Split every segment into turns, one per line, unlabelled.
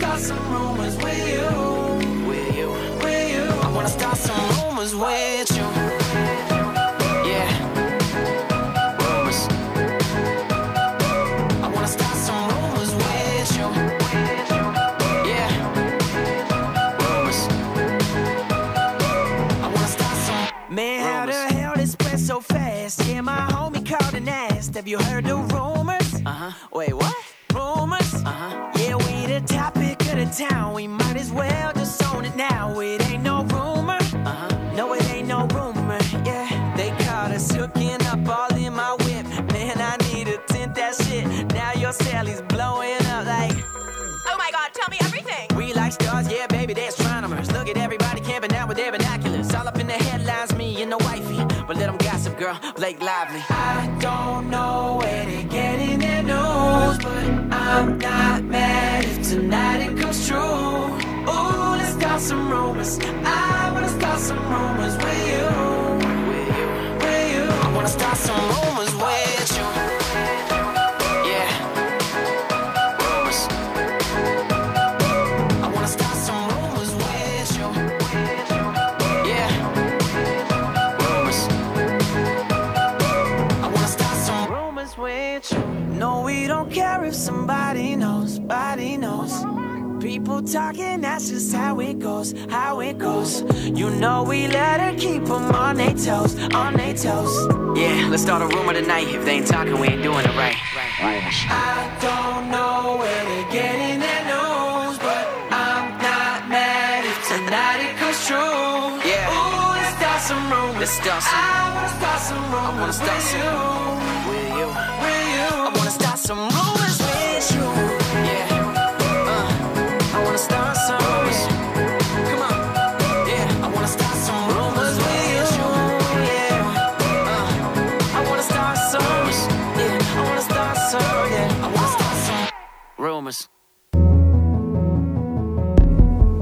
got some room. Blake Lively. I don't know where they're getting their news, but I'm not mad if tonight it comes true. Ooh, let's start some rumors. I wanna start some rumors with you. With you, with you. I wanna start some rumors talking, that's just how it goes, how it goes. You know we let her keep them on their toes, on their toes. Yeah, let's start a rumor tonight. If they ain't talking, we ain't doing it right. I don't know where they're getting their news, but I'm not mad if tonight it comes true. Yeah. Ooh, let's start some rumors. Let's start some. I wanna start some rumors. I wanna start with some. You. With you. With you. I wanna start some rumors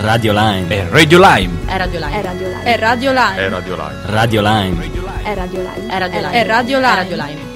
Radio Line.
È Radio Lime.
È Radio
È
Live.
Radio Live.
È Radio
È
Line.
Radio Live.
Radio Line.
È Radio Live.
È Radio Live.
È Radio.
È Live.